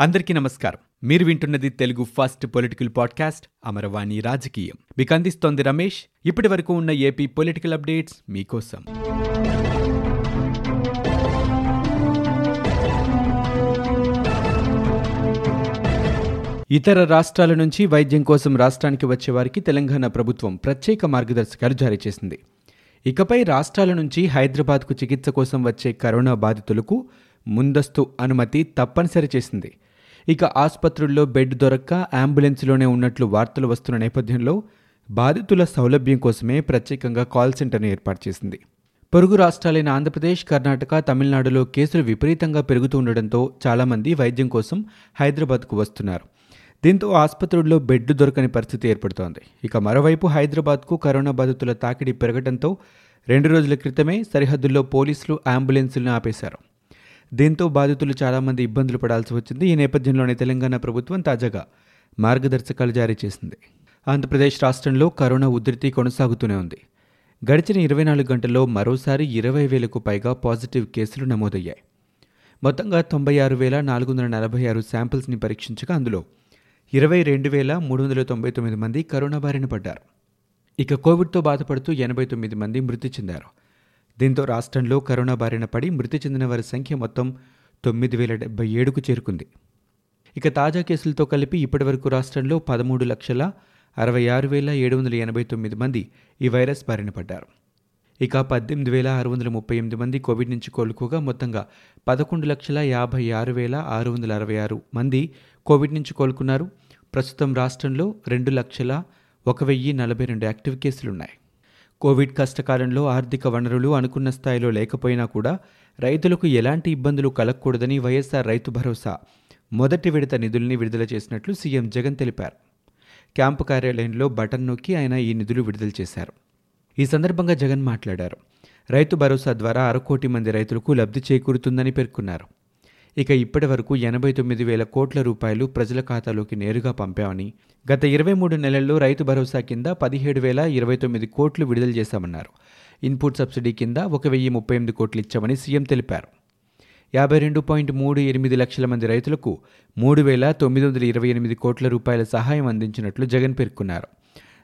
అందరికీ నమస్కారం. మీరు వింటున్నది Telugu first political podcast Amaravani రాజకీయం. మీకు అందిస్తోంది రమేష్. ఇప్పటి వరకు ఉన్న ఏపీ పొలిటికల్ అప్డేట్స్ మీకోసం. ఇతర రాష్ట్రాల నుంచి వైద్యం కోసం రాష్ట్రానికి వచ్చే వారికి తెలంగాణ ప్రభుత్వం ప్రత్యేక మార్గదర్శకాలు జారీ చేసింది. ఇకపై రాష్ట్రాల నుంచి హైదరాబాద్కు చికిత్స కోసం వచ్చే కరోనా బాధితులకు ముందస్తు అనుమతి తప్పనిసరి చేసింది. ఇక ఆసుపత్రుల్లో బెడ్ దొరక్క అంబులెన్స్లోనే ఉన్నట్లు వార్తలు వస్తున్న నేపథ్యంలో బాధితుల సౌలభ్యం కోసమే ప్రత్యేకంగా కాల్ సెంటర్ను ఏర్పాటు చేసింది. పొరుగు రాష్ట్రాలైన ఆంధ్రప్రదేశ్ కర్ణాటక తమిళనాడులో కేసులు విపరీతంగా పెరుగుతూ ఉండడంతో చాలామంది వైద్యం కోసం హైదరాబాద్కు వస్తున్నారు. దీంతో ఆసుపత్రుల్లో బెడ్ దొరకని పరిస్థితి ఏర్పడుతోంది. ఇక మరోవైపు హైదరాబాద్కు కరోనా బాధితుల తాకిడి పెరగడంతో రెండు రోజుల క్రితమే సరిహద్దుల్లో పోలీసులు అంబులెన్సులను ఆపేశారు. దీంతో బాధితులు చాలామంది ఇబ్బందులు పడాల్సి వచ్చింది. ఈ నేపథ్యంలోనే తెలంగాణ ప్రభుత్వం తాజాగా మార్గదర్శకాలు జారీ చేసింది. ఆంధ్రప్రదేశ్ రాష్ట్రంలో కరోనా ఉధృతి కొనసాగుతూనే ఉంది. గడిచిన ఇరవై నాలుగు గంటల్లో మరోసారి ఇరవై వేలకు పైగా పాజిటివ్ కేసులు నమోదయ్యాయి. మొత్తంగా తొంభై ఆరు వేల నాలుగు వందల నలభై ఆరు శాంపిల్స్ని పరీక్షించగా అందులో ఇరవై రెండు వేల మూడు వందల తొంభై తొమ్మిది మంది కరోనా బారిన పడ్డారు. ఇక కోవిడ్తో బాధపడుతూ ఎనభై తొమ్మిది మంది మృతి చెందారు. దీంతో రాష్ట్రంలో కరోనా బారిన పడి మృతి చెందిన వారి సంఖ్య మొత్తం తొమ్మిది వేల డెబ్బై ఏడుకు చేరుకుంది. ఇక తాజా కేసులతో కలిపి ఇప్పటివరకు రాష్ట్రంలో పదమూడు లక్షల అరవై ఆరు వేల ఏడు వందల ఎనభై తొమ్మిది మంది ఈ వైరస్ బారిన పడ్డారు. ఇక పద్దెనిమిది వేల ఆరు వందల ముప్పై ఎనిమిది మంది కోవిడ్ నుంచి కోలుకోగా మొత్తంగా పదకొండు లక్షల యాభై ఆరు వేల ఆరు వందల అరవై ఆరు మంది కోవిడ్ నుంచి కోలుకున్నారు. ప్రస్తుతం రాష్ట్రంలో రెండు లక్షల ఒక వెయ్యి నలభై రెండు యాక్టివ్ కేసులున్నాయి. కోవిడ్ కష్టకాలంలో ఆర్థిక వనరులు అనుకున్న స్థాయిలో లేకపోయినా కూడా రైతులకు ఎలాంటి ఇబ్బందులు కలగకూడదని వైఎస్ఆర్ రైతు భరోసా మొదటి విడత నిధుల్ని విడుదల చేసినట్లు సీఎం జగన్ తెలిపారు. క్యాంపు కార్యాలయంలో బటన్ నొక్కి ఆయన ఈ నిధులు విడుదల చేశారు. ఈ సందర్భంగా జగన్ మాట్లాడారు. రైతు భరోసా ద్వారా అరకోటి మంది రైతులకు లబ్ధి చేకూరుతుందని పేర్కొన్నారు. ఇక ఇప్పటి వరకు ఎనభై తొమ్మిది వేల కోట్ల రూపాయలు ప్రజల ఖాతాలోకి నేరుగా పంపామని గత ఇరవై మూడు నెలల్లో రైతు భరోసా కింద పదిహేడు వేల ఇరవై తొమ్మిది కోట్లు విడుదల చేశామన్నారు. ఇన్పుట్ సబ్సిడీ కింద ఒక వెయ్యి ముప్పై ఎనిమిది కోట్లు ఇచ్చామని సీఎం తెలిపారు. యాభై రెండు పాయింట్ మూడు ఎనిమిది లక్షల మంది రైతులకు మూడు వేల తొమ్మిది వందల ఇరవై ఎనిమిది కోట్ల రూపాయల సహాయం అందించినట్లు జగన్ పేర్కొన్నారు.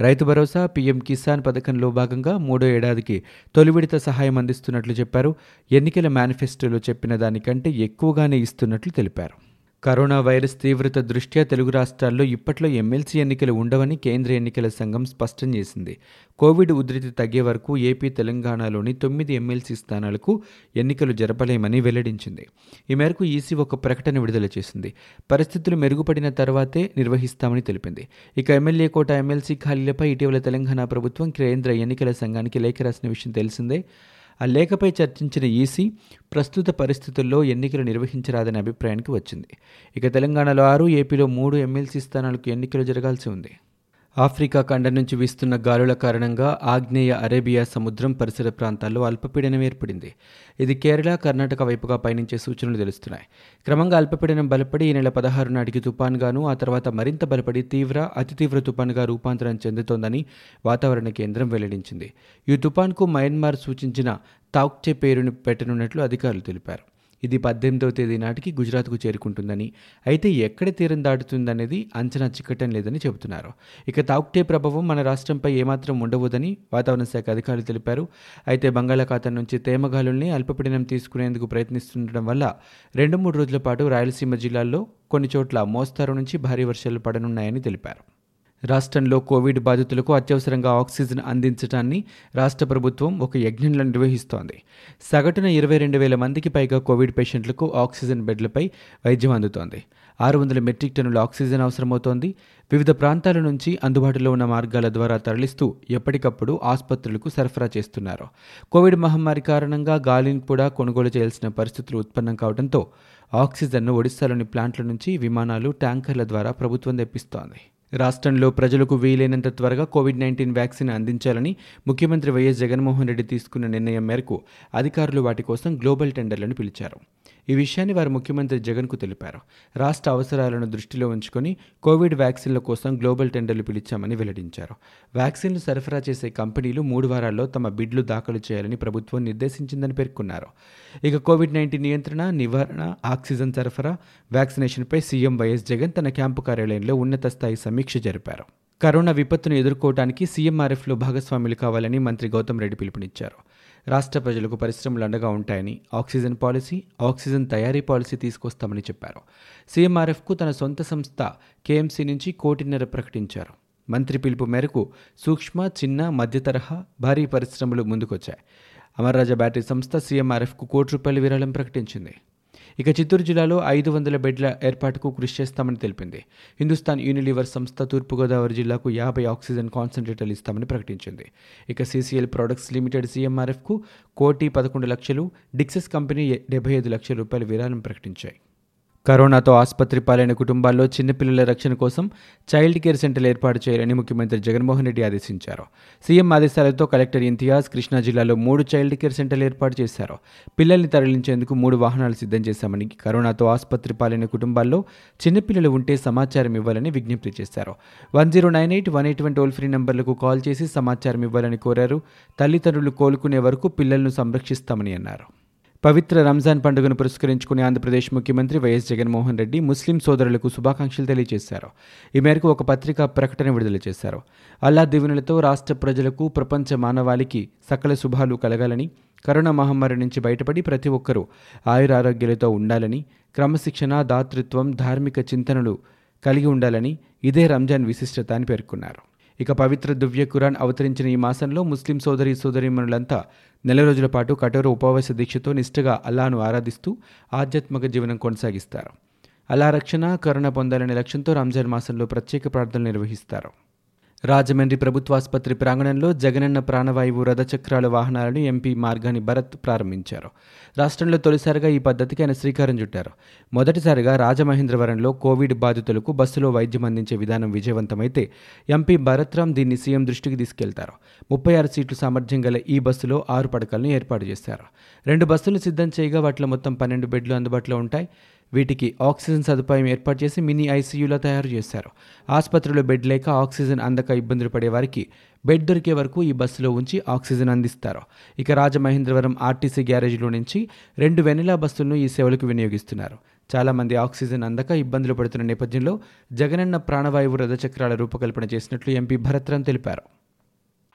రైతు భరోసా పీఎం కిసాన్ పథకంలో భాగంగా మూడో ఏడాదికి తొలి విడత సహాయం అందిస్తున్నట్లు చెప్పారు. ఎన్నికల మేనిఫెస్టోలో చెప్పిన దానికంటే ఎక్కువగానే ఇస్తున్నట్లు తెలిపారు. కరోనా వైరస్ తీవ్రత దృష్ట్యా తెలుగు రాష్ట్రాల్లో ఇప్పట్లో ఎమ్మెల్సీ ఎన్నికలు ఉండవని కేంద్ర ఎన్నికల సంఘం స్పష్టం చేసింది. కోవిడ్ ఉధృతి తగ్గే వరకు ఏపీ తెలంగాణలోని తొమ్మిది ఎమ్మెల్సీ స్థానాలకు ఎన్నికలు జరపలేమని వెల్లడించింది. ఈ మేరకు ఈసీ ఒక ప్రకటన విడుదల చేసింది. పరిస్థితులు మెరుగుపడిన తర్వాతే నిర్వహిస్తామని తెలిపింది. ఇక ఎమ్మెల్యే కోట ఎమ్మెల్సీ ఖాళీలపై ఇటీవల తెలంగాణ ప్రభుత్వం కేంద్ర ఎన్నికల సంఘానికి లేఖ రాసిన విషయం తెలిసిందే. ఆ లేఖపై చర్చించిన ఈసీ ప్రస్తుత పరిస్థితుల్లో ఎన్నికలు నిర్వహించరాదనే అభిప్రాయానికి వచ్చింది. ఇక తెలంగాణలో ఆరు ఏపీలో మూడు ఎమ్మెల్సీ స్థానాలకు ఎన్నికలు జరగాల్సి ఉంది. ఆఫ్రికా ఖండం నుంచి వీస్తున్న గాలుల కారణంగా ఆగ్నేయ అరేబియా సముద్రం పరిసర ప్రాంతాల్లో అల్పపీడనం ఏర్పడింది. ఇది కేరళ కర్ణాటక వైపుగా పయనించే సూచనలు తెలుస్తున్నాయి. క్రమంగా అల్పపీడనం బలపడి ఈ నెల పదహారు నాటికి తుపాన్గాను ఆ తర్వాత మరింత బలపడి తీవ్ర అతి తీవ్ర తుపాన్గా రూపాంతరం చెందుతోందని వాతావరణ కేంద్రం వెల్లడించింది. ఈ తుపాన్కు మయన్మార్ సూచించిన తాక్చే పేరును పెట్టనున్నట్లు అధికారులు తెలిపారు. ఇది పద్దెనిమిదవ తేదీ నాటికి గుజరాత్కు చేరుకుంటుందని. అయితే ఎక్కడ తీరం దాటుతుందనేది అంచనా చిక్కటం లేదని చెబుతున్నారు. ఇక తాక్టే ప్రభావం మన రాష్ట్రంపై ఏమాత్రం ఉండవదని వాతావరణ శాఖ అధికారులు తెలిపారు. అయితే బంగాళాఖాతం నుంచి తేమగాలుల్ని అల్పపీడనం తీసుకునేందుకు ప్రయత్నిస్తుండడం వల్ల రెండు మూడు రోజుల పాటు రాయలసీమ జిల్లాల్లో కొన్ని చోట్ల మోస్తారు నుంచి భారీ వర్షాలు పడనున్నాయని తెలిపారు. రాష్ట్రంలో కోవిడ్ బాధితులకు అత్యవసరంగా ఆక్సిజన్ అందించడాన్ని రాష్ట్ర ప్రభుత్వం ఒక యజ్ఞంలో నిర్వహిస్తోంది. సగటున ఇరవై రెండు వేల మందికి పైగా కోవిడ్ పేషెంట్లకు ఆక్సిజన్ బెడ్లపై వైద్యం అందుతోంది. ఆరు వందల మెట్రిక్ టన్నుల ఆక్సిజన్ అవసరమవుతోంది. వివిధ ప్రాంతాల నుంచి అందుబాటులో ఉన్న మార్గాల ద్వారా తరలిస్తూ ఎప్పటికప్పుడు ఆసుపత్రులకు సరఫరా చేస్తున్నారు. కోవిడ్ మహమ్మారి కారణంగా గాలిని కూడా కొనుగోలు చేయాల్సిన పరిస్థితులు ఉత్పన్నం కావడంతో ఆక్సిజన్ను ఒడిశాలోని ప్లాంట్ల నుంచి విమానాలు ట్యాంకర్ల ద్వారా ప్రభుత్వం తెప్పిస్తోంది. రాష్ట్రంలో ప్రజలకు వీలైనంత త్వరగా కోవిడ్ నైన్టీన్ వ్యాక్సిన్ అందించాలని ముఖ్యమంత్రి వైఎస్ జగన్మోహన్ రెడ్డి తీసుకున్న నిర్ణయం మేరకు అధికారులు వాటి కోసం గ్లోబల్ టెండర్లను పిలిచారు. ఈ విషయాన్ని వారు ముఖ్యమంత్రి జగన్కు తెలిపారు. రాష్ట్ర అవసరాలను దృష్టిలో ఉంచుకొని కోవిడ్ వ్యాక్సిన్ల కోసం గ్లోబల్ టెండర్లు పిలిచామని వెల్లడించారు. వ్యాక్సిన్లు సరఫరా చేసే కంపెనీలు మూడు వారాల్లో తమ బిడ్లు దాఖలు చేయాలని ప్రభుత్వం నిర్దేశించిందని పేర్కొన్నారు. ఇక కోవిడ్ నైన్టీన్ నియంత్రణ నివారణ ఆక్సిజన్ సరఫరా వ్యాక్సినేషన్పై సీఎం వైఎస్ జగన్ తన క్యాంపు కార్యాలయంలో ఉన్నత స్థాయి సమీక్ష జరిపారు. కరోనా విపత్తును ఎదుర్కోవడానికి సీఎంఆర్ఎఫ్లో భాగస్వాములు కావాలని మంత్రి గౌతమ్ రెడ్డి పిలుపునిచ్చారు. రాష్ట్ర ప్రజలకు పరిశ్రమలు అండగా ఉంటాయని ఆక్సిజన్ పాలసీ ఆక్సిజన్ తయారీ పాలసీ తీసుకొస్తామని చెప్పారు. సీఎంఆర్ఎఫ్కు తన సొంత సంస్థ కేఎంసీ నుంచి కోటిన్నర ప్రకటించారు. మంత్రి పిలుపు మేరకు సూక్ష్మ చిన్న మధ్య తరహా భారీ పరిశ్రమలు ముందుకొచ్చాయి. అమర్రాజా బ్యాటరీ సంస్థ సీఎంఆర్ఎఫ్కు కోటి రూపాయల విరాళం ప్రకటించింది. ఇక చిత్తూరు జిల్లాలో ఐదు వందల బెడ్ల ఏర్పాటుకు కృషి చేస్తామని తెలిపింది. హిందుస్థాన్ యూనిలివర్ సంస్థ తూర్పుగోదావరి జిల్లాకు యాభై ఆక్సిజన్ కాన్సన్ట్రేటర్లు ఇస్తామని ప్రకటించింది. ఇక సీసీఎల్ ప్రొడక్ట్స్ లిమిటెడ్ సీఎంఆర్ఎఫ్కు కోటి పదకొండు లక్షలు డిక్సెస్ కంపెనీ డెబ్బై ఐదు లక్షల రూపాయల విరాళం ప్రకటించాయి. కరోనాతో ఆసుపత్రి పాలైన కుటుంబాల్లో చిన్నపిల్లల రక్షణ కోసం చైల్డ్ కేర్ సెంటర్లు ఏర్పాటు చేయాలని ముఖ్యమంత్రి జగన్మోహన్ రెడ్డి ఆదేశించారు. సీఎం ఆదేశాలతో కలెక్టర్ ఇంతియాజ్ కృష్ణా జిల్లాలో మూడు చైల్డ్ కేర్ సెంటర్లు ఏర్పాటు చేశారు. పిల్లల్ని తరలించేందుకు మూడు వాహనాలు సిద్ధం చేశామని కరోనాతో ఆసుపత్రి పాలైన కుటుంబాల్లో చిన్నపిల్లలు ఉంటే సమాచారం ఇవ్వాలని విజ్ఞప్తి చేశారు. One zero nine eight one eight one toll free నంబర్లకు call చేసి సమాచారం ఇవ్వాలని కోరారు. తల్లిదండ్రులు కోలుకునే వరకు పిల్లలను సంరక్షిస్తామని అన్నారు. పవిత్ర రంజాన్ పండుగను పురస్కరించుకుని ఆంధ్రప్రదేశ్ ముఖ్యమంత్రి వైఎస్ జగన్మోహన్ రెడ్డి ముస్లిం సోదరులకు శుభాకాంక్షలు తెలియజేశారు. ఈ మేరకు ఒక పత్రికా ప్రకటన విడుదల చేశారు. అల్లా దీవెనలతో రాష్ట్ర ప్రజలకు ప్రపంచ మానవాళికి సకల శుభాలు కలగాలని కరోనా మహమ్మారి నుంచి బయటపడి ప్రతి ఒక్కరూ ఆయురారోగ్యాలతో ఉండాలని క్రమశిక్షణ దాతృత్వం ధార్మిక చింతనలు కలిగి ఉండాలని ఇదే రంజాన్ విశిష్టత అని పేర్కొన్నారు. ఇక పవిత్ర దివ్య ఖురాన్ అవతరించిన ఈ మాసంలో ముస్లిం సోదరి సోదరీమణులంతా నెల రోజుల పాటు కఠోర ఉపవాస దీక్షతో నిష్ఠగా అల్లాను ఆరాధిస్తూ ఆధ్యాత్మిక జీవనం కొనసాగిస్తారు. అలా రక్షణ కరుణ పొందాలనే లక్ష్యంతో రంజాన్ మాసంలో ప్రత్యేక ప్రార్థనలు నిర్వహిస్తారు. రాజమండ్రి ప్రభుత్వాసుపత్రి ప్రాంగణంలో జగనన్న ప్రాణవాయువు రథచక్రాల వాహనాలను ఎంపీ మార్గాని భరత్ ప్రారంభించారు. రాష్ట్రంలో తొలిసారిగా ఈ పద్ధతికి ఆయన శ్రీకారం చుట్టారు. మొదటిసారిగా రాజమహేంద్రవరంలో కోవిడ్ బాధితులకు బస్సులో వైద్యం అందించే విధానం విజయవంతమైతే ఎంపీ భరత్రామ్ దీన్ని సీఎం దృష్టికి తీసుకెళ్తారు. ముప్పై ఆరు సీట్లు సామర్థ్యం గల ఈ బస్సులో ఆరు పడకలను ఏర్పాటు చేశారు. రెండు బస్సులు సిద్ధం చేయగా వాటిలో మొత్తం పన్నెండు బెడ్లు అందుబాటులో ఉంటాయి. వీటికి ఆక్సిజన్ సదుపాయం ఏర్పాటు చేసి మినీ ఐసీయూలో తయారు చేశారు. ఆసుపత్రిలో బెడ్ లేక ఆక్సిజన్ అందక ఇబ్బందులు పడే వారికి బెడ్ దొరికే వరకు ఈ బస్సులో ఉంచి ఆక్సిజన్ అందిస్తారు. ఇక రాజమహేంద్రవరం ఆర్టీసీ గ్యారేజ్లో నుంచి రెండు వెనిలా బస్సులను ఈ సేవలకు వినియోగిస్తున్నారు. చాలామంది ఆక్సిజన్ అందక ఇబ్బందులు పడుతున్న నేపథ్యంలో జగనన్న ప్రాణవాయువు రథచక్రాల రూపకల్పన చేసినట్లు ఎంపీ భరత్రన్ తెలిపారు.